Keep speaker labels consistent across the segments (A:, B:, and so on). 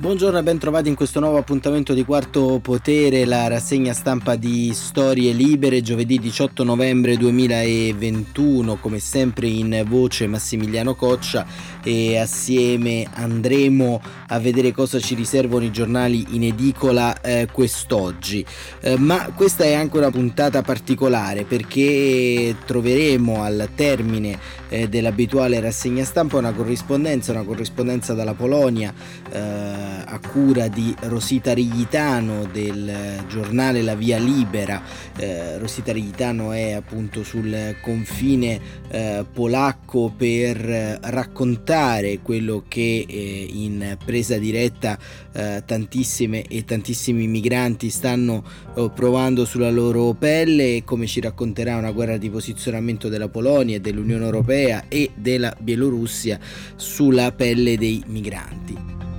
A: Buongiorno e ben trovati in questo nuovo appuntamento di Quarto Potere, la rassegna stampa di Storie Libere, giovedì 18 novembre 2021, come sempre in voce Massimiliano Coccia e assieme andremo a vedere cosa ci riservano i giornali in edicola eh, quest'oggi. Eh, ma questa è anche una puntata particolare perché troveremo al termine eh, dell'abituale rassegna stampa una corrispondenza, una corrispondenza dalla Polonia eh, a cura di Rosita Righitano del giornale La Via Libera. Eh, Rosita Righitano è appunto sul confine eh, polacco per raccontare quello che eh, in presa diretta eh, tantissime e tantissimi migranti stanno oh, provando sulla loro pelle e come ci racconterà una guerra di posizionamento della Polonia, dell'Unione Europea e della Bielorussia sulla pelle dei migranti.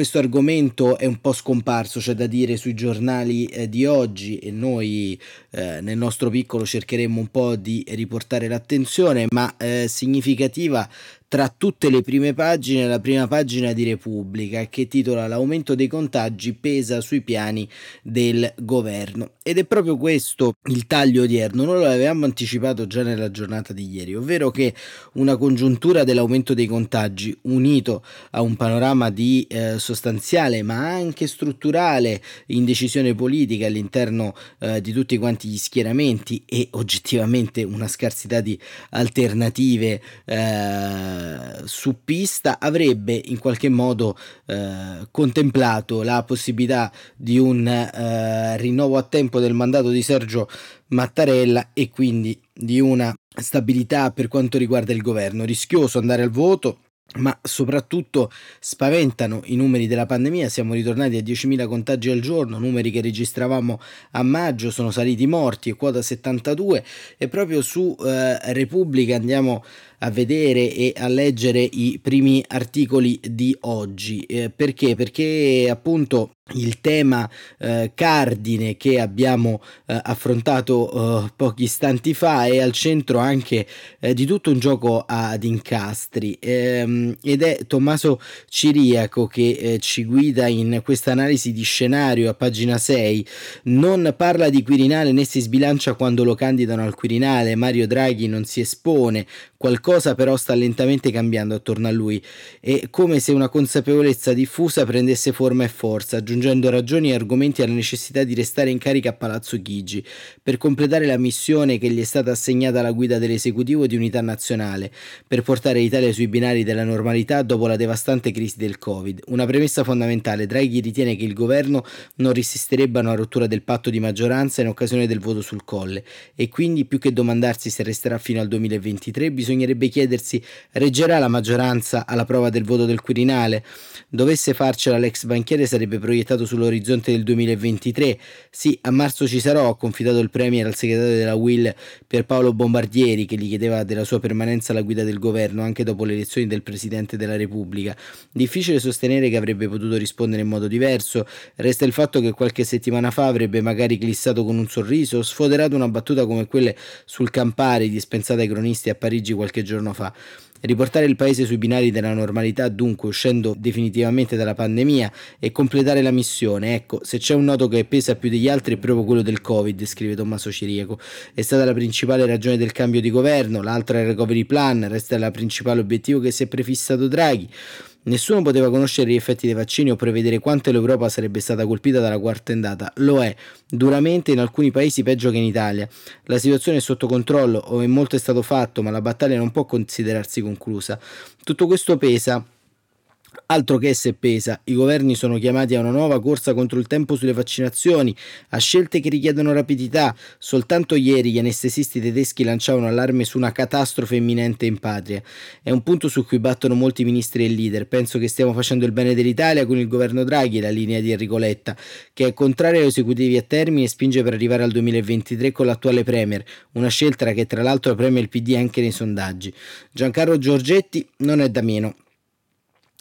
A: Questo argomento è un po' scomparso, c'è da dire, sui giornali eh, di oggi e noi eh, nel nostro piccolo cercheremo un po' di riportare l'attenzione, ma eh, significativa tra tutte le prime pagine la prima pagina di Repubblica che titola L'aumento dei contagi pesa sui piani del governo ed è proprio questo il taglio odierno, noi lo avevamo anticipato già nella giornata di ieri, ovvero che una congiuntura dell'aumento dei contagi unito a un panorama di eh, sostanziale ma anche strutturale indecisione politica all'interno eh, di tutti quanti gli schieramenti e oggettivamente una scarsità di alternative eh, su pista avrebbe in qualche modo eh, contemplato la possibilità di un eh, rinnovo a tempo del mandato di Sergio Mattarella e quindi di una stabilità per quanto riguarda il governo. Rischioso andare al voto ma soprattutto spaventano i numeri della pandemia, siamo ritornati a 10.000 contagi al giorno, numeri che registravamo a maggio, sono saliti morti e quota 72 e proprio su eh, Repubblica andiamo a vedere e a leggere i primi articoli di oggi. Eh, perché? Perché appunto il tema eh, cardine che abbiamo eh, affrontato eh, pochi istanti fa è al centro anche eh, di tutto un gioco ad incastri. Ehm, ed è Tommaso Ciriaco che eh, ci guida in questa analisi di scenario a pagina 6 non parla di Quirinale né si sbilancia quando lo candidano al Quirinale. Mario Draghi non si espone qualcosa però sta lentamente cambiando attorno a lui è come se una consapevolezza diffusa prendesse forma e forza aggiungendo ragioni e argomenti alla necessità di restare in carica a Palazzo Chigi per completare la missione che gli è stata assegnata alla guida dell'esecutivo di unità nazionale, per portare l'Italia sui binari della normalità dopo la devastante crisi del Covid. Una premessa fondamentale, Draghi ritiene che il governo non resisterebbe a una rottura del patto di maggioranza in occasione del voto sul colle e quindi più che domandarsi se resterà fino al 2023 bisognerebbe chiedersi reggerà la maggioranza alla prova del voto del Quirinale? Dovesse farcela l'ex banchiere sarebbe proiettato sull'orizzonte del 2023. Sì, a marzo ci sarò, ha confidato il Premier al segretario della Will per Paolo Bombardieri che gli chiedeva della sua permanenza alla guida del governo anche dopo le elezioni del Presidente della Repubblica. Difficile sostenere che avrebbe potuto rispondere in modo diverso, resta il fatto che qualche settimana fa avrebbe magari glissato con un sorriso, sfoderato una battuta come quelle sul Campari dispensata ai cronisti a Parigi qualche giorno fa. Riportare il paese sui binari della normalità, dunque uscendo definitivamente dalla pandemia e completare la missione. Ecco, se c'è un nodo che pesa più degli altri è proprio quello del Covid, scrive Tommaso Ciriaco. È stata la principale ragione del cambio di governo, l'altra è il recovery plan, resta il principale obiettivo che si è prefissato Draghi. Nessuno poteva conoscere gli effetti dei vaccini o prevedere quanto l'Europa sarebbe stata colpita dalla quarta ondata. Lo è, duramente in alcuni paesi peggio che in Italia. La situazione è sotto controllo o in molto è stato fatto, ma la battaglia non può considerarsi conclusa. Tutto questo pesa Altro che se pesa, i governi sono chiamati a una nuova corsa contro il tempo sulle vaccinazioni, a scelte che richiedono rapidità. Soltanto ieri gli anestesisti tedeschi lanciavano allarme su una catastrofe imminente in patria. È un punto su cui battono molti ministri e leader. Penso che stiamo facendo il bene dell'Italia con il governo Draghi, la linea di Enrico Letta, che è contrario ai esecutivi a termine e spinge per arrivare al 2023 con l'attuale Premier, una scelta che tra l'altro premia il PD anche nei sondaggi. Giancarlo Giorgetti non è da meno.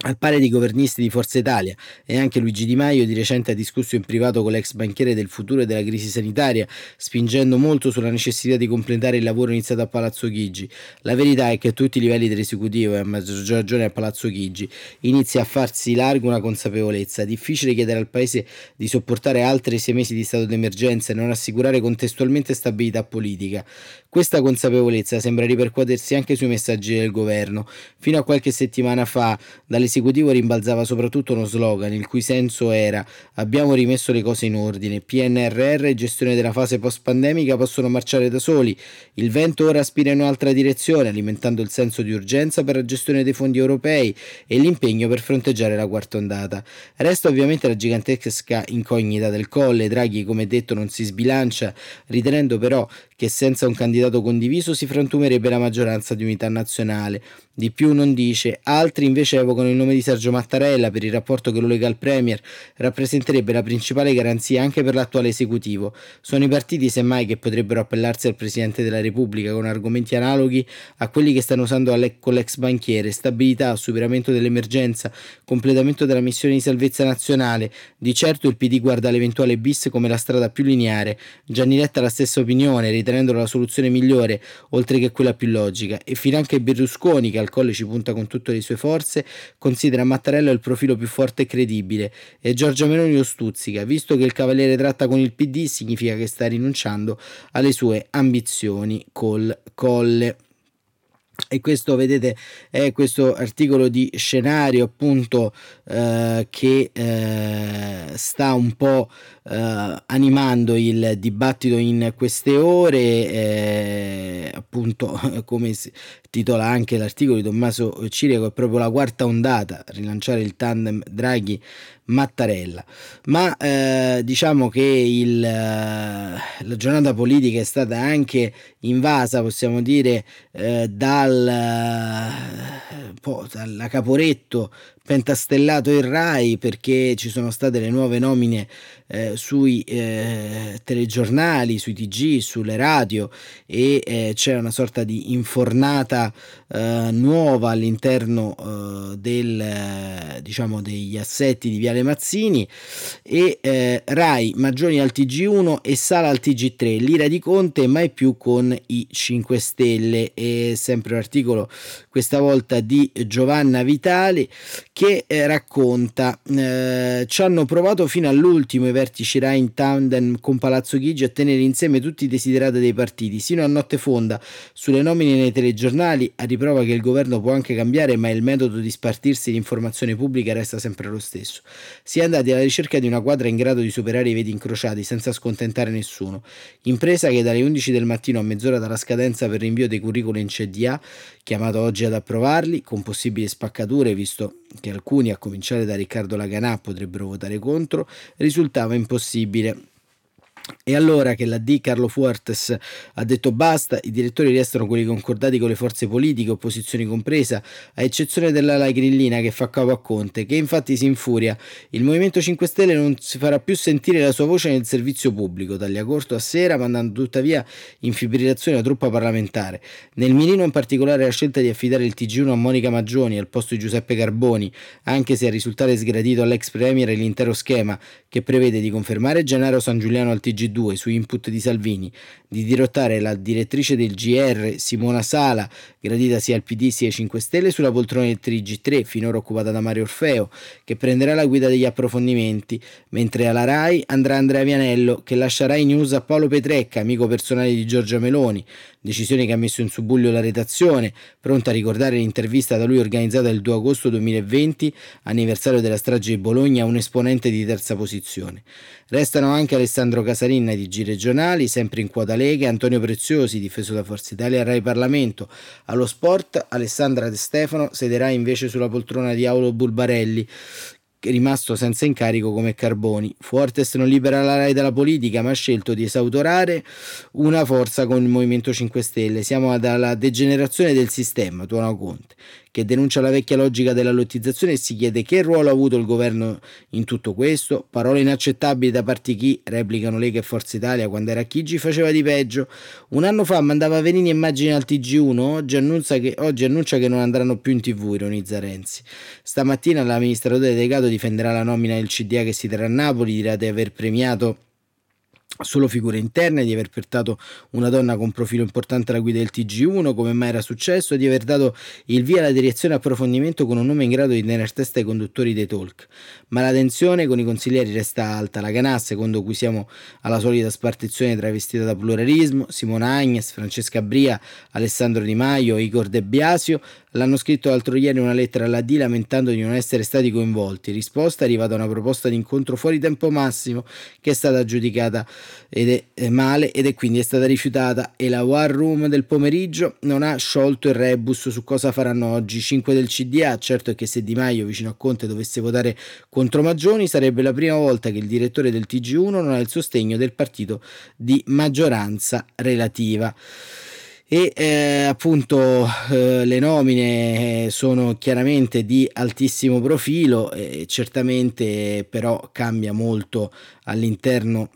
A: Al pari dei governisti di Forza Italia e anche Luigi Di Maio di recente ha discusso in privato con l'ex banchiere del futuro e della crisi sanitaria, spingendo molto sulla necessità di completare il lavoro iniziato a Palazzo Chigi. La verità è che a tutti i livelli dell'esecutivo e a maggior ragione a Palazzo Chigi inizia a farsi largo una consapevolezza. Difficile chiedere al Paese di sopportare altri sei mesi di stato d'emergenza e non assicurare contestualmente stabilità politica. Questa consapevolezza sembra ripercuotersi anche sui messaggi del governo. Fino a qualche settimana fa, dall'esecutivo rimbalzava soprattutto uno slogan il cui senso era abbiamo rimesso le cose in ordine, PNRR e gestione della fase post-pandemica possono marciare da soli, il vento ora aspira in un'altra direzione, alimentando il senso di urgenza per la gestione dei fondi europei e l'impegno per fronteggiare la quarta ondata. Resta ovviamente la gigantesca incognita del colle, Draghi come detto non si sbilancia, ritenendo però che senza un candidato condiviso si frantumerebbe la maggioranza di unità nazionale. Di più non dice, altri invece evocano il nome di Sergio Mattarella per il rapporto che lo lega al Premier, rappresenterebbe la principale garanzia anche per l'attuale esecutivo. Sono i partiti semmai che potrebbero appellarsi al Presidente della Repubblica con argomenti analoghi a quelli che stanno usando con l'ex banchiere, stabilità, superamento dell'emergenza, completamento della missione di salvezza nazionale. Di certo il PD guarda l'eventuale bis come la strada più lineare. Gianni Letta ha la stessa opinione, ritenendola la soluzione migliore, oltre che quella più logica, e finanche Berlusconi, che al colle ci punta con tutte le sue forze, considera Mattarella il profilo più forte e credibile, e Giorgia Meloni lo stuzzica, visto che il Cavaliere tratta con il PD significa che sta rinunciando alle sue ambizioni col colle e questo vedete è questo articolo di scenario appunto eh, che eh, sta un po' eh, animando il dibattito in queste ore eh, appunto come si titola anche l'articolo di Tommaso Ciriaco è proprio la quarta ondata rilanciare il tandem Draghi Mattarella. Ma eh, diciamo che il, la giornata politica è stata anche invasa possiamo dire eh, dal, po', dalla Caporetto pentastellato il RAI perché ci sono state le nuove nomine eh, sui eh, telegiornali, sui TG, sulle radio e eh, c'è una sorta di infornata eh, nuova all'interno eh, del, diciamo, degli assetti di Viale Mazzini e eh, RAI Maggioni al TG1 e Sala al TG3, l'ira di Conte mai più con i 5 Stelle. E sempre un articolo questa volta di Giovanna Vitali che eh, racconta eh, ci hanno provato fino all'ultimo i vertici Rai in tandem con Palazzo Chigi a tenere insieme tutti i desiderati dei partiti. Sino a notte fonda sulle nomine nei telegiornali a riprova che il governo può anche cambiare ma il metodo di spartirsi l'informazione pubblica resta sempre lo stesso. Si è andati alla ricerca di una quadra in grado di superare i veti incrociati senza scontentare nessuno. Impresa che dalle 11 del mattino a mezz'ora dalla scadenza per rinvio dei curriculum in CDA chiamato oggi ad approvarli con possibili spaccature visto che alcuni, a cominciare da Riccardo Laganà, potrebbero votare contro, risultava impossibile. E allora che la D Carlo Fuertes ha detto basta, i direttori restano quelli concordati con le forze politiche, opposizioni compresa, a eccezione della Lai Grillina che fa capo a Conte, che infatti si infuria. Il Movimento 5 Stelle non si farà più sentire la sua voce nel servizio pubblico, taglia corto a sera, mandando tuttavia in fibrillazione la truppa parlamentare. Nel Milino in particolare la scelta di affidare il TG1 a Monica Maggioni al posto di Giuseppe Carboni, anche se a risultare sgradito all'ex Premier l'intero schema, che prevede di confermare Gennaro San Giuliano al TG1 G2 su input di Salvini di dirottare la direttrice del GR Simona Sala, gradita sia al PD sia ai 5 Stelle, sulla poltrona del 3G3 finora occupata da Mario Orfeo, che prenderà la guida degli approfondimenti, mentre alla RAI andrà Andrea Vianello che lascerà i news a Paolo Petrecca, amico personale di Giorgia Meloni, decisione che ha messo in subbuglio la redazione, pronta a ricordare l'intervista da lui organizzata il 2 agosto 2020, anniversario della strage di Bologna, a un esponente di terza posizione. Restano anche Alessandro Casarinna di G regionali, sempre in quota Lega, Antonio Preziosi, difeso da Forza Italia, Rai Parlamento. Allo sport, Alessandra De Stefano sederà invece sulla poltrona di Aulo Bulbarelli, rimasto senza incarico come Carboni. Fuertes non libera la RAI dalla politica, ma ha scelto di esautorare una forza con il Movimento 5 Stelle. Siamo alla degenerazione del sistema, tuono Conte, che denuncia la vecchia logica della lottizzazione e si chiede che ruolo ha avuto il governo in tutto questo. Parole inaccettabili da parte di chi, replicano Lega e Forza Italia, quando era Chigi faceva di peggio. Un anno fa mandava Venini immagini al TG1, oggi annuncia, che, oggi annuncia che non andranno più in tv, ironizza Renzi. Stamattina l'amministratore delegato difenderà la nomina del CDA che si terrà a Napoli, dirà di aver premiato solo figure interne, di aver portato una donna con profilo importante alla guida del TG1, come mai era successo, e di aver dato il via alla direzione approfondimento con un nome in grado di tenere testa ai conduttori dei talk. Ma la tensione con i consiglieri resta alta. La Canà, secondo cui siamo alla solita spartizione travestita da pluralismo, Simona Agnes, Francesca Bria, Alessandro Di Maio, Igor De Biasio, L'hanno scritto l'altro ieri una lettera alla D lamentando di non essere stati coinvolti. Risposta è arrivata una proposta di incontro fuori tempo massimo che è stata giudicata ed è, è male ed è quindi è stata rifiutata e la War Room del pomeriggio non ha sciolto il rebus su cosa faranno oggi 5 del CDA. Certo è che se Di Maio vicino a Conte dovesse votare contro Maggioni sarebbe la prima volta che il direttore del TG1 non ha il sostegno del partito di maggioranza relativa e eh, appunto eh, le nomine sono chiaramente di altissimo profilo e certamente però cambia molto all'interno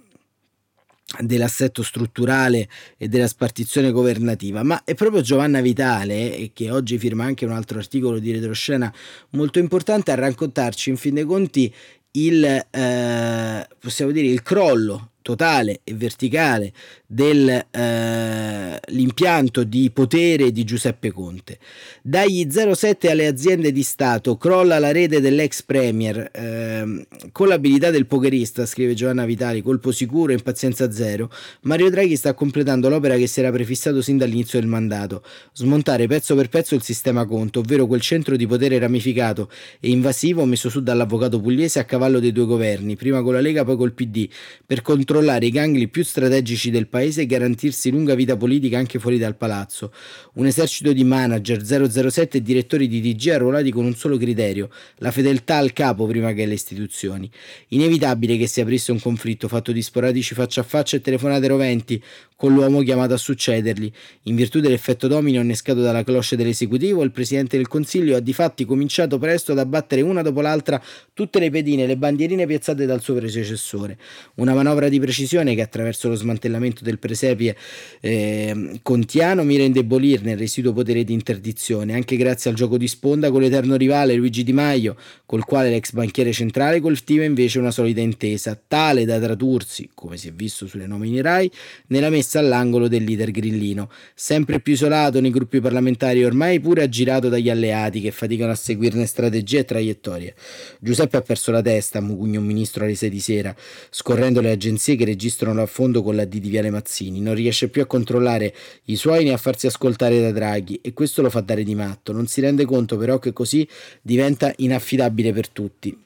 A: dell'assetto strutturale e della spartizione governativa, ma è proprio Giovanna Vitale, che oggi firma anche un altro articolo di retroscena molto importante, a raccontarci in fin dei conti il, eh, possiamo dire, il crollo totale e verticale dell'impianto eh, di potere di Giuseppe Conte. Dagli 07 alle aziende di Stato crolla la rete dell'ex premier eh, con l'abilità del pokerista, scrive Giovanna Vitali, colpo sicuro e impazienza zero. Mario Draghi sta completando l'opera che si era prefissato sin dall'inizio del mandato, smontare pezzo per pezzo il sistema Conte, ovvero quel centro di potere ramificato e invasivo messo su dall'avvocato pugliese a cavallo dei due governi, prima con la Lega poi col PD, per controllare controllare i gangli più strategici del paese e garantirsi lunga vita politica anche fuori dal palazzo. Un esercito di manager 007 e direttori di DG arruolati con un solo criterio, la fedeltà al capo prima che alle istituzioni. Inevitabile che si aprisse un conflitto fatto di sporadici faccia a faccia e telefonate roventi con l'uomo chiamato a succedergli. In virtù dell'effetto domino innescato dalla cloche dell'esecutivo, il Presidente del Consiglio ha di fatti cominciato presto ad abbattere una dopo l'altra tutte le pedine e le bandierine piazzate dal suo predecessore. Una manovra di precisione che attraverso lo smantellamento del presepe eh, contiano mira a indebolirne il residuo potere di interdizione, anche grazie al gioco di sponda con l'eterno rivale Luigi Di Maio, col quale l'ex banchiere centrale coltiva invece una solida intesa, tale da tradursi, come si è visto sulle nomine RAI, nella messa all'angolo del leader grillino, sempre più isolato nei gruppi parlamentari ormai pure aggirato dagli alleati che faticano a seguirne strategie e traiettorie. Giuseppe ha perso la testa, mugugno un ministro alle 6 di sera, scorrendo le agenzie agenzie che registrano l'affondo con la D di Viale Mazzini, non riesce più a controllare i suoi né a farsi ascoltare da Draghi e questo lo fa dare di matto. Non si rende conto però che così diventa inaffidabile per tutti.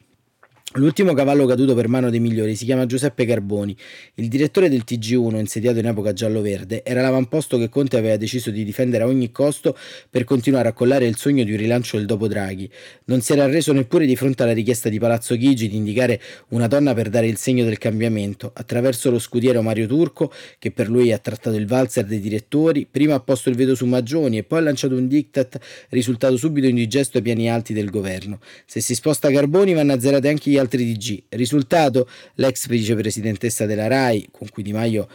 A: L'ultimo cavallo caduto per mano dei migliori si chiama Giuseppe Carboni. Il direttore del TG1, insediato in epoca giallo-verde, era l'avamposto che Conte aveva deciso di difendere a ogni costo per continuare a collare il sogno di un rilancio del dopo Draghi. Non si era arreso neppure di fronte alla richiesta di Palazzo Chigi di indicare una donna per dare il segno del cambiamento, attraverso lo scudiero Mario Turco, che per lui ha trattato il valzer dei direttori, prima ha posto il veto su Maggioni e poi ha lanciato un diktat risultato subito indigesto ai piani alti del governo. Se si sposta Carboni vanno azzerate anche gli altri DG. Risultato, l'ex vicepresidentessa della RAI, con cui Di Maio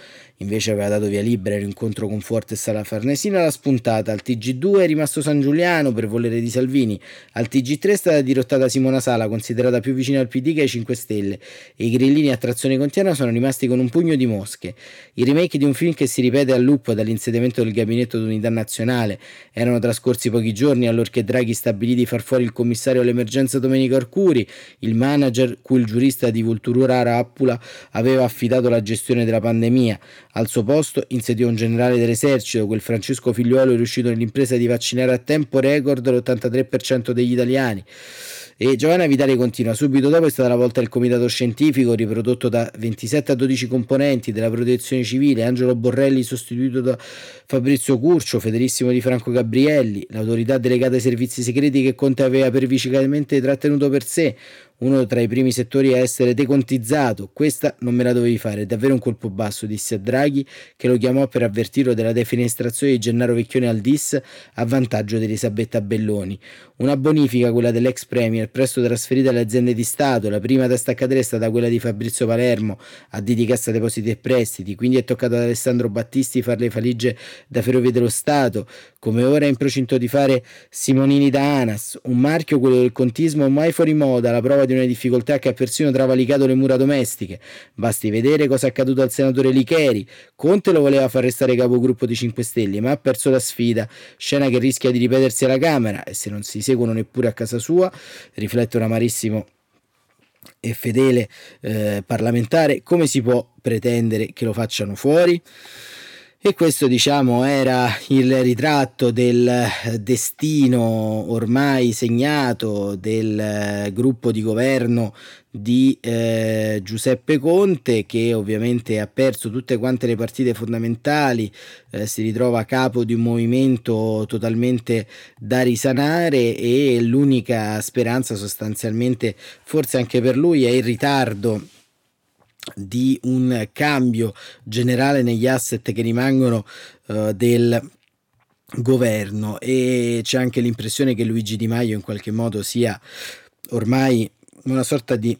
A: invece aveva dato via libera l'incontro con Fortes alla Farnesina, l'ha spuntata. Al TG2 è rimasto San Giuliano per volere di Salvini. Al TG3 è stata dirottata Simona Sala, considerata più vicina al PD che ai 5 Stelle. E i grillini a trazione continua sono rimasti con un pugno di mosche. Il remake di un film che si ripete a loop dall'insediamento del gabinetto d'unità nazionale. Erano trascorsi pochi giorni allorché Draghi stabilì di far fuori il commissario all'emergenza Domenico Arcuri, il manager cui il giurista di Vulturura Rappula aveva affidato la gestione della pandemia. Al suo posto insediò un generale dell'esercito, quel Francesco Figliuolo riuscito nell'impresa di vaccinare a tempo record l'83% degli italiani. E Giovanna Vitali continua, subito dopo è stata la volta del comitato scientifico riprodotto da 27 a 12 componenti della protezione civile, Angelo Borrelli sostituito da Fabrizio Curcio, Federissimo di Franco Gabrielli, l'autorità delegata ai servizi segreti che Conte aveva pervicicamente trattenuto per sé, uno tra i primi settori a essere decontizzato. Questa non me la dovevi fare, è davvero un colpo basso, disse a Draghi, che lo chiamò per avvertirlo della defenestrazione di Gennaro Vecchione al DIS a vantaggio di Elisabetta Belloni. Una bonifica, quella dell'ex premier, presto trasferita alle aziende di Stato, la prima da staccadere è stata quella di Fabrizio Palermo, a di Cassa Depositi e Prestiti, quindi è toccato ad Alessandro Battisti fare le valigie da Ferrovie dello Stato, come ora è in procinto di fare Simonini da Anas, un marchio, quello del contismo, mai fuori moda, la prova di una difficoltà che ha persino travalicato le mura domestiche. Basti vedere cosa è accaduto al senatore Licheri. Conte lo voleva far restare capogruppo di 5 Stelle, ma ha perso la sfida, scena che rischia di ripetersi alla Camera e se non si seguono neppure a casa sua, riflette un amarissimo e fedele eh, parlamentare, come si può pretendere che lo facciano fuori? E questo diciamo era il ritratto del destino ormai segnato del gruppo di governo di eh, Giuseppe Conte che ovviamente ha perso tutte quante le partite fondamentali, eh, si ritrova a capo di un movimento totalmente da risanare e l'unica speranza sostanzialmente forse anche per lui è il ritardo di un cambio generale negli asset che rimangono uh, del governo. E c'è anche l'impressione che Luigi Di Maio in qualche modo sia ormai una sorta di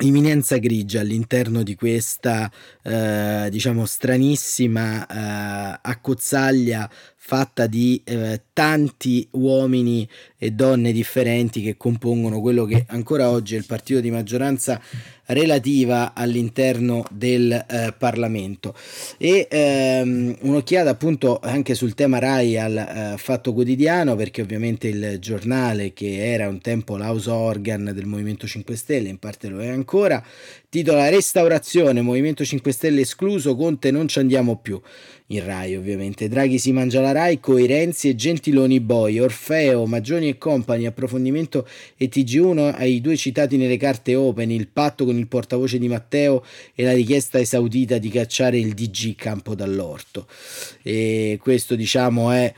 A: imminenza grigia all'interno di questa eh, diciamo stranissima eh, accozzaglia fatta di eh, tanti uomini e donne differenti che compongono quello che ancora oggi è il partito di maggioranza relativa all'interno del eh, Parlamento. E ehm, un'occhiata appunto anche sul tema RAI al eh, Fatto Quotidiano perché ovviamente il giornale che era un tempo l'house organ del Movimento 5 Stelle in parte lo è ancora titola Restaurazione Movimento 5 Stelle escluso Conte non ci andiamo più in Rai ovviamente. Draghi si mangia la Rai, Coerenzi e Gentiloni Boy, Orfeo, Maggioni e Company, approfondimento e TG1 ai due citati nelle carte open, il patto con il portavoce di Matteo e la richiesta esaudita di cacciare il DG Campo dall'orto. E questo diciamo è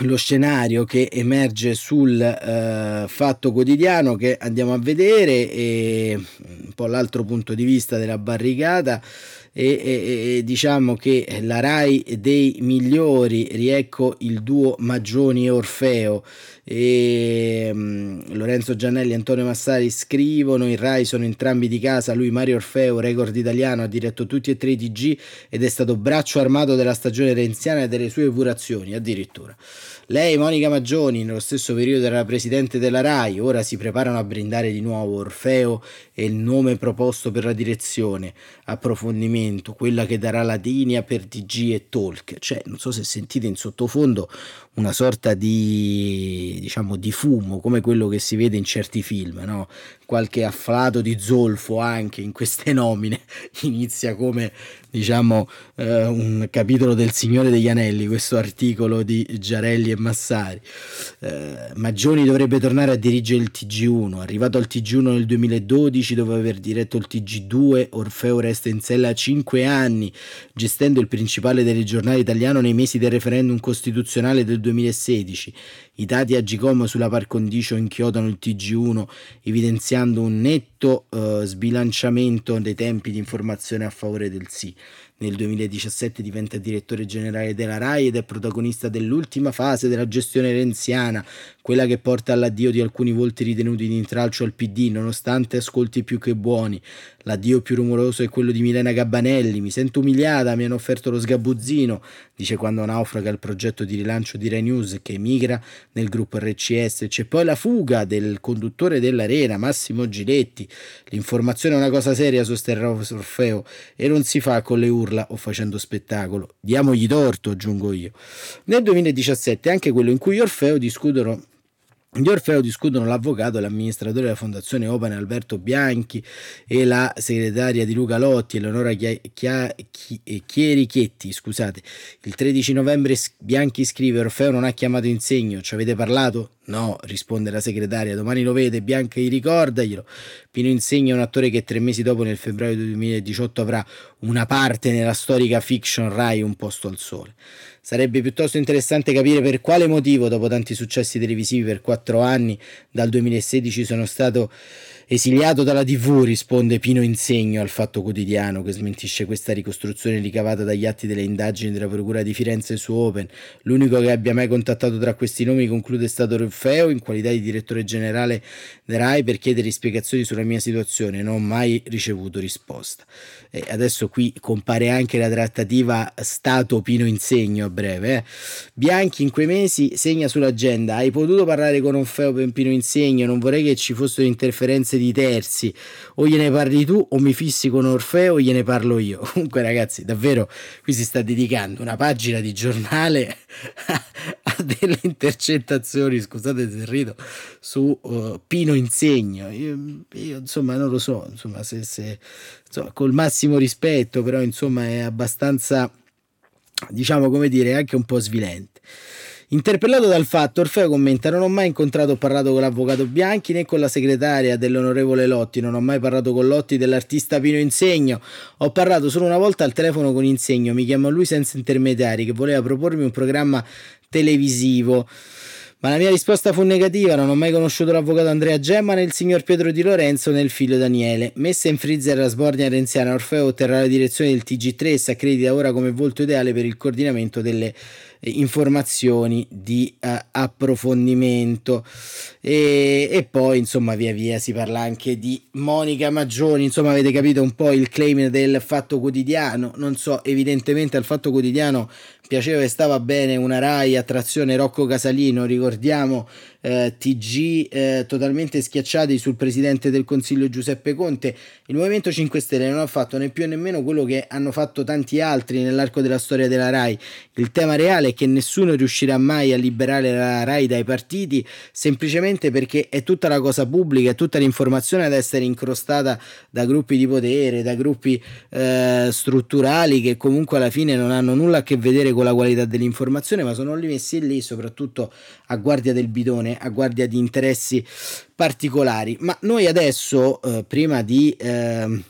A: lo scenario che emerge sul uh, fatto quotidiano che andiamo a vedere e un po' l'altro punto di vista della barricata e, e, e, diciamo che la RAI dei migliori, riecco il duo Maggioni e Orfeo e um, Lorenzo Giannelli e Antonio Massari scrivono in RAI sono entrambi di casa, lui Mario Orfeo, record italiano, ha diretto tutti e tre i TG ed è stato braccio armato della stagione renziana e delle sue epurazioni addirittura. Lei, Monica Maggioni, nello stesso periodo era presidente della RAI, ora si preparano a brindare di nuovo Orfeo e il nome proposto per la direzione, approfondimento, quella che darà la linea per TG e Talk. Cioè, non so se sentite in sottofondo una sorta di, diciamo, di fumo, come quello che si vede in certi film, no? qualche afflato di zolfo anche in queste nomine. Inizia come diciamo eh, un capitolo del Signore degli Anelli, questo articolo di Giarelli e Massari. Eh, Maggioni dovrebbe tornare a dirigere il TG1, arrivato al TG1 nel 2012 dopo aver diretto il TG2, Orfeo resta in sella 5 anni, gestendo il principale telegiornale italiano nei mesi del referendum costituzionale del 2016. I dati Agicom sulla par condicio inchiodano il TG1 evidenziando un netto eh, sbilanciamento dei tempi di informazione a favore del sì. Nel 2017 diventa direttore generale della RAI ed è protagonista dell'ultima fase della gestione renziana, quella che porta all'addio di alcuni volti ritenuti di intralcio al PD, nonostante ascolti più che buoni. L'addio più rumoroso è quello di Milena Gabbanelli. Mi sento umiliata, mi hanno offerto lo sgabuzzino, dice quando naufraga il progetto di rilancio di Rai News che emigra nel gruppo RCS. C'è poi la fuga del conduttore dell'arena, Massimo Giletti. L'informazione è una cosa seria, sosterrà Orfeo, e non si fa con le urla o facendo spettacolo. Diamogli torto, aggiungo io. Nel 2017 anche quello in cui Orfeo discutono gli Orfeo discutono l'avvocato, l'amministratore della Fondazione Open Alberto Bianchi e la segretaria di Luca Lotti, Eleonora Chia- Chia- Chierichetti. Scusate. Il 13 novembre Bianchi scrive: Orfeo non ha chiamato in segno, ci avete parlato? No, risponde la segretaria, domani lo vede, Bianca gli ricordaglielo. Pino Insegna un attore che tre mesi dopo, nel febbraio 2018, avrà una parte nella storica fiction Rai Un posto al sole. Sarebbe piuttosto interessante capire per quale motivo, dopo tanti successi televisivi per quattro anni, dal 2016 sono stato Esiliato dalla TV, risponde Pino Insegno al Fatto Quotidiano che smentisce questa ricostruzione ricavata dagli atti delle indagini della Procura di Firenze su Open. L'unico che abbia mai contattato tra questi nomi, conclude, è stato Ruffeo in qualità di direttore generale della RAI per chiedere spiegazioni sulla mia situazione. Non ho mai ricevuto risposta. E adesso qui compare anche la trattativa Stato-Pino Insegno a breve. Eh. Bianchi in quei mesi segna sull'agenda. Hai potuto parlare con Orfeo per Pino Insegno? Non vorrei che ci fossero interferenze di terzi, o gliene parli tu o mi fissi con Orfeo o gliene parlo io. Comunque ragazzi, davvero qui si sta dedicando una pagina di giornale a, delle intercettazioni, scusate se rido, su uh, Pino Insegno. Io, io, insomma non lo so, insomma se, se insomma, col massimo rispetto, però insomma è abbastanza diciamo come dire anche un po' svilente. Interpellato dal fatto, Orfeo commenta: Non ho mai incontrato o parlato con l'avvocato Bianchi né con la segretaria dell'onorevole Lotti. Non ho mai parlato con Lotti dell'artista Pino Insegno. Ho parlato solo una volta al telefono con Insegno. Mi chiamò lui senza intermediari, che voleva propormi un programma televisivo. Ma la mia risposta fu negativa, non ho mai conosciuto l'avvocato Andrea Gemma né il signor Pietro Di Lorenzo né il figlio Daniele. Messa in freezer la sbornia renziana, Orfeo otterrà la direzione del TG3 e si accredita ora come volto ideale per il coordinamento delle informazioni di uh, approfondimento. E, e, poi insomma via via si parla anche di Monica Maggioni. Insomma avete capito un po' il claim del Fatto Quotidiano? Non so evidentemente al Fatto Quotidiano piaceva e stava bene una Rai attrazione Rocco Casalino ricordiamo eh, TG eh, totalmente schiacciati sul presidente del Consiglio Giuseppe Conte. Il Movimento 5 Stelle non ha fatto né più né meno quello che hanno fatto tanti altri nell'arco della storia della RAI. Il tema reale è che nessuno riuscirà mai a liberare la RAI dai partiti semplicemente perché è tutta la cosa pubblica, è tutta l'informazione ad essere incrostata da gruppi di potere, da gruppi eh, strutturali che comunque alla fine non hanno nulla a che vedere con la qualità dell'informazione, ma sono lì messi lì soprattutto a guardia del bidone a guardia di interessi particolari. Ma noi adesso, eh, prima di... Eh,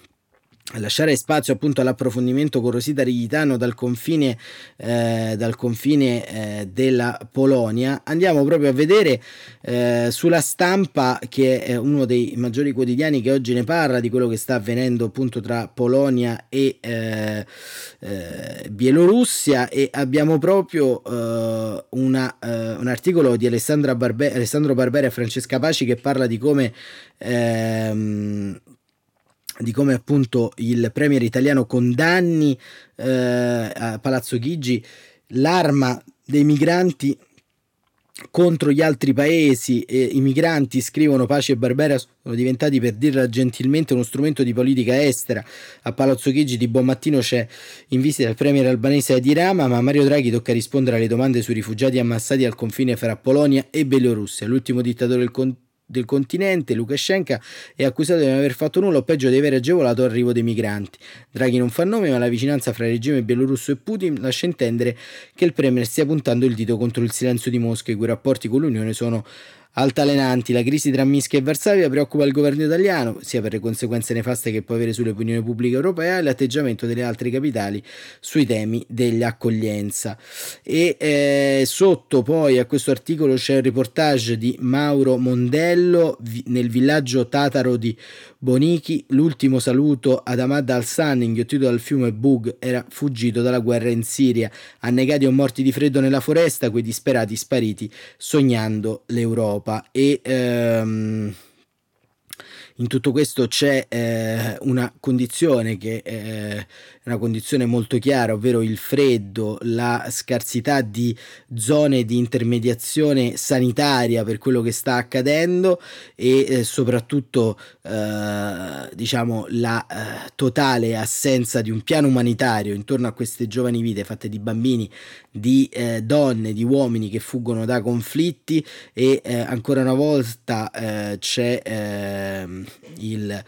A: lasciare spazio appunto all'approfondimento con Rosita Righitano dal confine, eh, dal confine eh, della Polonia, andiamo proprio a vedere eh, sulla stampa che è uno dei maggiori quotidiani che oggi ne parla di quello che sta avvenendo appunto tra Polonia e eh, eh, Bielorussia. E abbiamo proprio eh, una, un articolo di Barbe- Alessandro Barbera e Francesca Paci che parla di come ehm, di come appunto il premier italiano condanni eh, a Palazzo Chigi l'arma dei migranti contro gli altri paesi e i migranti scrivono Pace e Barbera sono diventati per dirla gentilmente uno strumento di politica estera. A Palazzo Chigi di buon mattino c'è in visita il premier albanese Edi Rama ma Mario Draghi tocca rispondere alle domande sui rifugiati ammassati al confine fra Polonia e Bielorussia. L'ultimo dittatore del, con- del continente, Lukashenko, è accusato di non aver fatto nulla o peggio di aver agevolato l'arrivo dei migranti. Draghi non fa nome, ma la vicinanza fra il regime bielorusso e Putin lascia intendere che il Premier stia puntando il dito contro il silenzio di Mosca, i cui rapporti con l'Unione sono altalenanti. La crisi tra Minsk e Varsavia preoccupa il governo italiano, sia per le conseguenze nefaste che può avere sull'opinione pubblica europea e l'atteggiamento delle altre capitali sui temi dell'accoglienza. E eh, sotto poi a questo articolo c'è il reportage di Mauro Mondello nel villaggio tataro di Bonichi, l'ultimo saluto ad Ahmad al-San, inghiottito dal fiume Bug, era fuggito dalla guerra in Siria, annegati o morti di freddo nella foresta, quei disperati spariti sognando l'Europa. E ehm, in tutto questo c'è eh, una condizione che eh, una condizione molto chiara, ovvero il freddo, la scarsità di zone di intermediazione sanitaria per quello che sta accadendo e eh, soprattutto eh, diciamo la eh, totale assenza di un piano umanitario intorno a queste giovani vite fatte di bambini, di eh, donne, di uomini che fuggono da conflitti e eh, ancora una volta eh, c'è ehm, il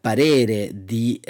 A: parere di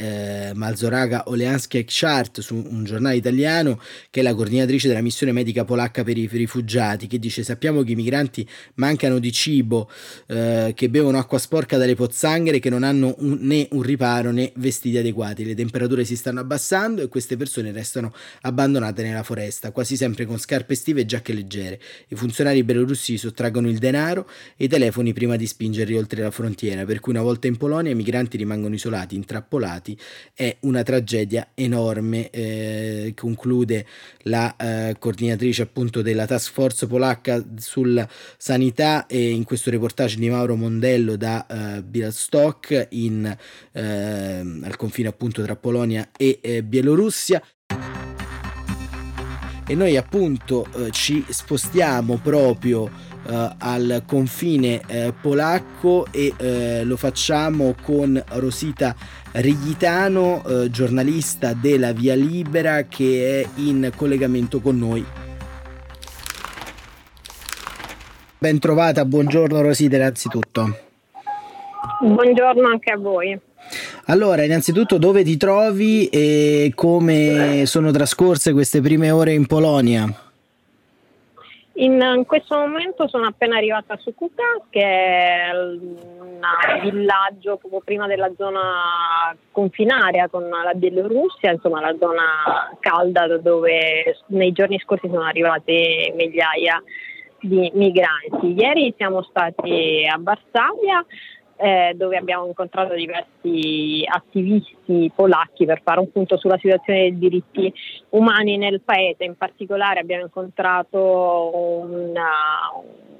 A: Malzoraga Oleansky Saskia Chart su un giornale italiano, che è la coordinatrice della missione medica polacca per i rifugiati, che dice sappiamo che i migranti mancano di cibo, eh, che bevono acqua sporca dalle pozzanghere, che non hanno un, né un riparo né vestiti adeguati. Le temperature si stanno abbassando e queste persone restano abbandonate nella foresta, quasi sempre con scarpe estive e giacche leggere. I funzionari belorussi sottraggono il denaro e i telefoni prima di spingerli oltre la frontiera, per cui una volta in Polonia i migranti rimangono isolati, intrappolati. È una tragedia enorme, eh, conclude la eh, coordinatrice appunto della task force polacca sulla sanità e in questo reportage di Mauro Mondello da eh, Bialstok in, eh, al confine appunto tra Polonia e eh, Bielorussia. E noi appunto eh, ci spostiamo proprio eh, al confine eh, polacco e eh, lo facciamo con Rosita Righitano, eh, giornalista della Via Libera che è in collegamento con noi. Ben trovata, buongiorno Rosita innanzitutto.
B: Buongiorno anche a voi.
A: Allora, innanzitutto dove ti trovi e come sono trascorse queste prime ore in Polonia?
B: In questo momento sono appena arrivata su Kuka, che è un villaggio proprio prima della zona confinaria con la Bielorussia, insomma la zona calda dove nei giorni scorsi sono arrivate migliaia di migranti. Ieri siamo stati a Varsavia eh, dove abbiamo incontrato diversi attivisti polacchi per fare un punto sulla situazione dei diritti umani nel paese. In particolare abbiamo incontrato una,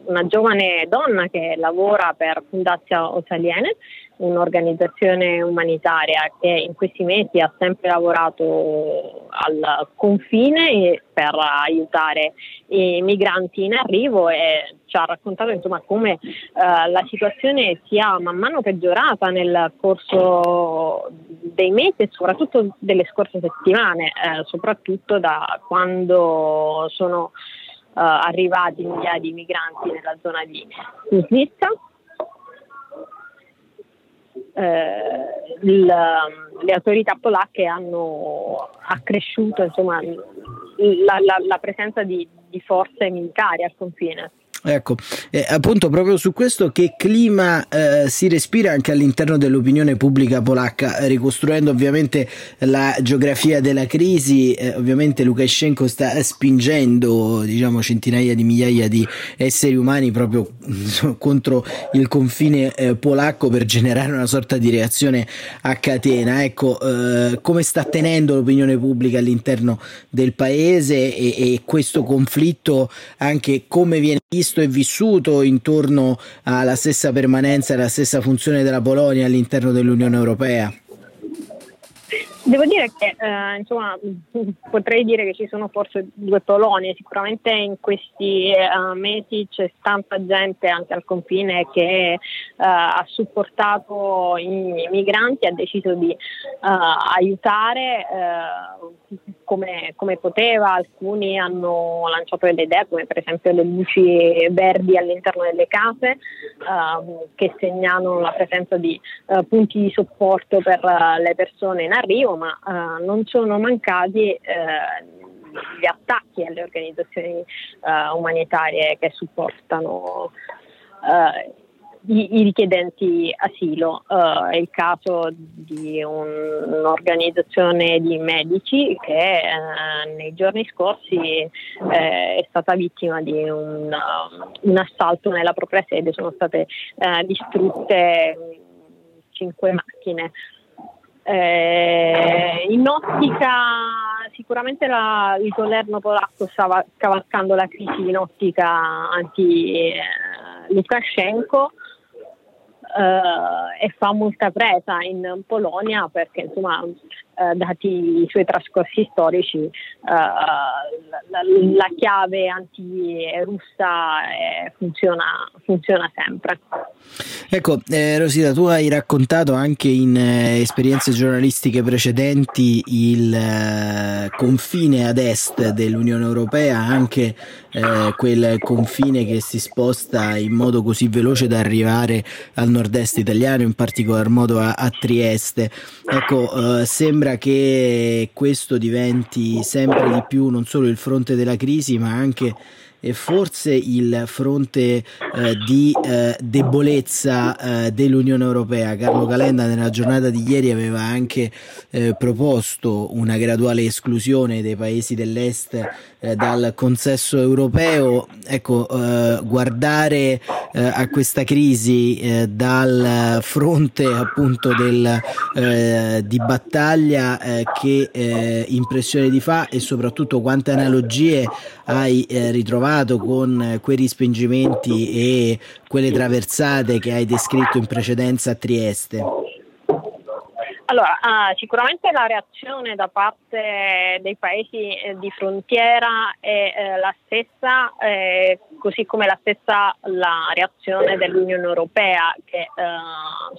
B: una giovane donna che lavora per Fundazione Osaliene un'organizzazione umanitaria che in questi mesi ha sempre lavorato al confine per aiutare i migranti in arrivo e ci ha raccontato insomma, come eh, la situazione sia man mano peggiorata nel corso dei mesi e soprattutto delle scorse settimane, eh, soprattutto da quando sono eh, arrivati migliaia di migranti nella zona di Kuznitsa eh, il, le autorità polacche hanno accresciuto insomma, la, la, la presenza di, di forze militari al confine.
A: Ecco, eh, appunto proprio su questo che clima eh, si respira anche all'interno dell'opinione pubblica polacca, ricostruendo ovviamente la geografia della crisi, eh, ovviamente Lukashenko sta spingendo diciamo centinaia di migliaia di esseri umani proprio contro il confine eh, polacco per generare una sorta di reazione a catena. Ecco, eh, come sta tenendo l'opinione pubblica all'interno del paese e, e questo conflitto anche come viene visto visto e vissuto intorno alla stessa permanenza e alla stessa funzione della Polonia all'interno dell'Unione Europea?
B: Devo dire che eh, insomma, potrei dire che ci sono forse due Polonie, sicuramente in questi uh, mesi c'è tanta gente anche al confine che uh, ha supportato i migranti, ha deciso di uh, aiutare come, come, poteva, alcuni hanno lanciato delle idee come per esempio le luci verdi all'interno delle case che segnano la presenza di punti di supporto per le persone in arrivo ma uh, non sono mancati uh, gli attacchi alle organizzazioni uh, umanitarie che supportano i, i, richiedenti asilo. è il caso di un, un'organizzazione di medici che nei giorni scorsi è stata vittima di un, un, assalto nella propria sede, sono state distrutte cinque macchine. Eh, in ottica sicuramente la, il governo polacco stava cavalcando la crisi in ottica anti-Lukashenko eh, e fa molta presa in Polonia perché insomma eh, dati i suoi trascorsi storici eh, la, la, chiave anti-russa eh, funziona, funziona sempre.
A: Ecco, eh, Rosita, tu hai raccontato anche in eh, esperienze giornalistiche precedenti il eh, confine ad est dell'Unione Europea, anche eh, quel confine che si sposta in modo così veloce da arrivare al nord-est italiano, in particolar modo a, a Trieste. Ecco, eh, sembra che questo diventi sempre di più non solo il fronte della crisi, ma anche e forse il fronte eh, di eh, debolezza eh, dell'Unione Europea. Carlo Calenda nella giornata di ieri aveva anche eh, proposto una graduale esclusione dei paesi dell'est eh, dal consesso europeo. Ecco, eh, guardare a questa crisi dal fronte appunto del, di battaglia che impressione ti fa e soprattutto quante analogie hai ritrovato trovato con quei respingimenti e quelle traversate che hai descritto in precedenza a Trieste?
B: Allora, ah, sicuramente la reazione da parte dei paesi eh, di frontiera è eh, la stessa, eh, così come la stessa la reazione dell'Unione Europea che eh,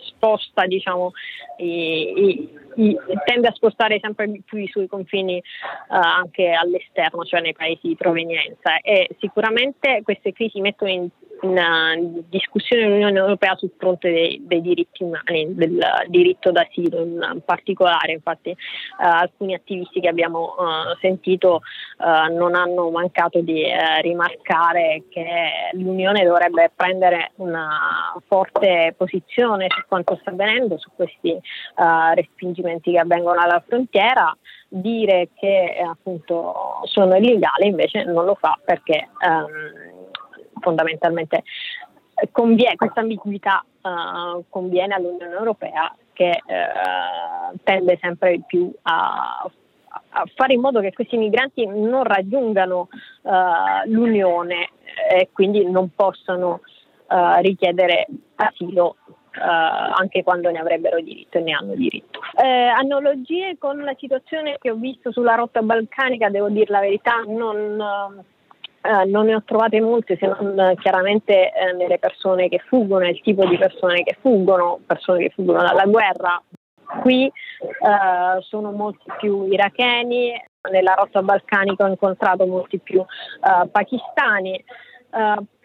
B: sposta, diciamo, i, i, tende a spostare sempre più i suoi confini eh, anche all'esterno, cioè nei paesi di provenienza. E sicuramente queste crisi mettono in una discussione dell'Unione Europea sul fronte dei, dei, diritti umani, del diritto d'asilo in particolare. Infatti, eh, alcuni attivisti che abbiamo eh, sentito eh, non hanno mancato di eh, rimarcare che l'Unione dovrebbe prendere una forte posizione su quanto sta avvenendo, su questi eh, respingimenti che avvengono alla frontiera dire che appunto sono illegali invece non lo fa perché ehm, fondamentalmente conviene, questa ambiguità uh, conviene all'Unione Europea che uh, tende sempre più a, a, fare in modo che questi migranti non raggiungano uh, l'Unione e quindi non possano richiedere asilo Uh, anche quando ne avrebbero diritto e ne hanno diritto. Eh, analogie con la situazione che ho visto sulla rotta balcanica, devo dire la verità, non, uh, eh, non ne ho trovate molte se non eh, chiaramente eh, nelle persone che fuggono, il tipo di persone che fuggono, persone che fuggono dalla guerra. Qui eh, sono molti più iracheni, nella rotta balcanica ho incontrato molti più eh, pakistani,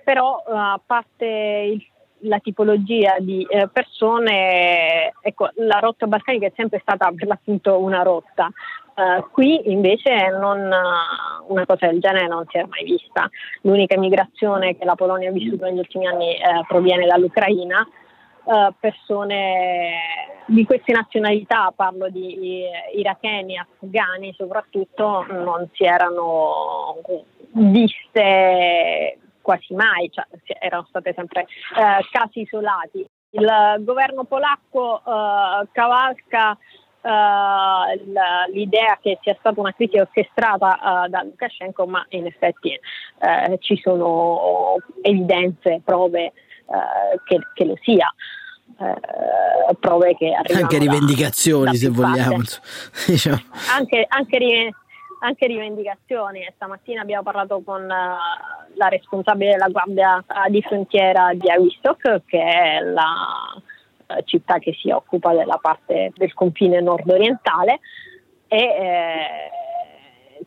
B: però a parte il la tipologia di persone, ecco, la rotta balcanica è sempre stata per l'appunto una rotta, Uh, qui invece non, uh, una cosa del genere non si è mai vista. L'unica migrazione che la Polonia ha vissuto negli ultimi anni uh, proviene dall'Ucraina. persone di queste nazionalità, parlo di iracheni, afghani soprattutto, non si erano viste quasi mai, cioè, erano state sempre casi isolati. Il governo polacco cavalca uh, l'idea che sia stata una crisi orchestrata uh, da Lukashenko, ma in effetti uh, ci sono evidenze, prove che, che, lo sia. prove che arrivano
A: anche rivendicazioni da, da se vogliamo
B: diciamo. anche, anche, anche rivendicazioni. Stamattina abbiamo parlato con uh, la responsabile della Guardia di Frontiera di Awistok, che è la città che si occupa della parte del confine nord-orientale e eh,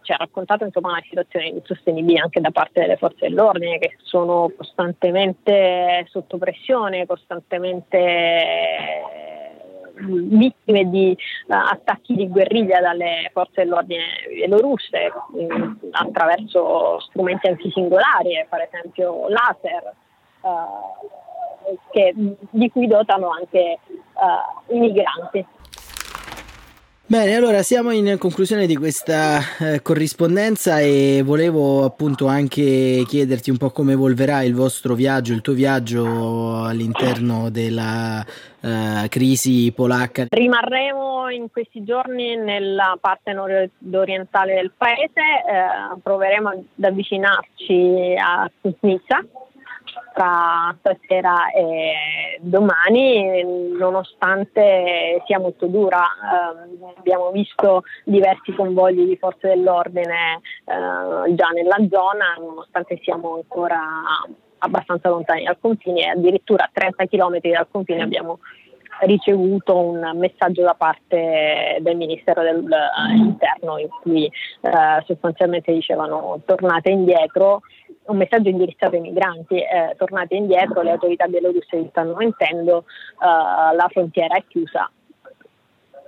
B: ci ha raccontato insomma, una situazione insostenibile anche da parte delle forze dell'ordine che sono costantemente sotto pressione, costantemente eh, vittime di uh, attacchi di guerriglia dalle forze dell'ordine bielorusse um, attraverso strumenti antisingolari, per esempio laser. Uh, che, di cui dotano anche uh, i migranti.
A: Bene, allora siamo in conclusione di questa eh, corrispondenza e volevo appunto anche chiederti un po' come evolverà il vostro viaggio, il tuo viaggio all'interno della eh, crisi polacca.
B: Rimarremo in questi giorni nella parte nord-orientale del paese, eh, proveremo ad avvicinarci a Nizza tra stasera e domani, nonostante sia molto dura. Eh, abbiamo visto diversi convogli di forze dell'ordine eh, già nella zona, nonostante siamo ancora abbastanza lontani dal confine addirittura a 30 km dal confine abbiamo ricevuto un messaggio da parte del Ministero dell'Interno in cui eh, sostanzialmente dicevano tornate indietro, un messaggio indirizzato ai migranti, eh, tornate indietro, le autorità bielorusse vi stanno mentendo, eh, la frontiera è chiusa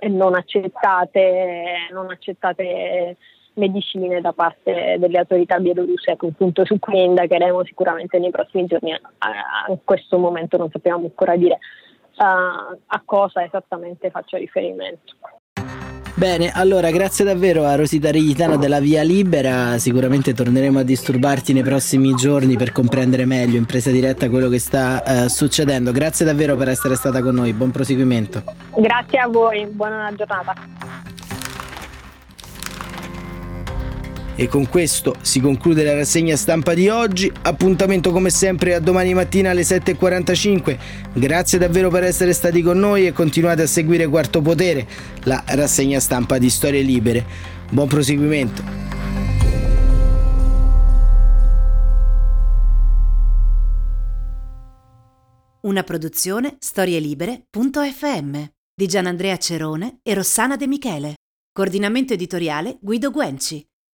B: non accettate, non accettate medicine da parte delle autorità bielorusse, ecco un punto su cui indagheremo sicuramente nei prossimi giorni, in questo momento non sappiamo ancora dire uh, a cosa esattamente faccio riferimento.
A: Bene, allora grazie davvero a Rosita Righitano della Via Libera, sicuramente torneremo a disturbarti nei prossimi giorni per comprendere meglio in presa diretta quello che sta uh, succedendo. Grazie davvero per essere stata con noi, buon proseguimento.
B: Grazie a voi, buona giornata.
A: E con questo si conclude la rassegna stampa di oggi. Appuntamento come sempre a domani mattina alle 7.45. Grazie davvero per essere stati con noi e continuate a seguire Quarto Potere, la rassegna stampa di Storie Libere. Buon proseguimento.
C: Una produzione storielibere.fm di Gianandrea Cerone e Rossana De Michele. Coordinamento editoriale Guido Guenci.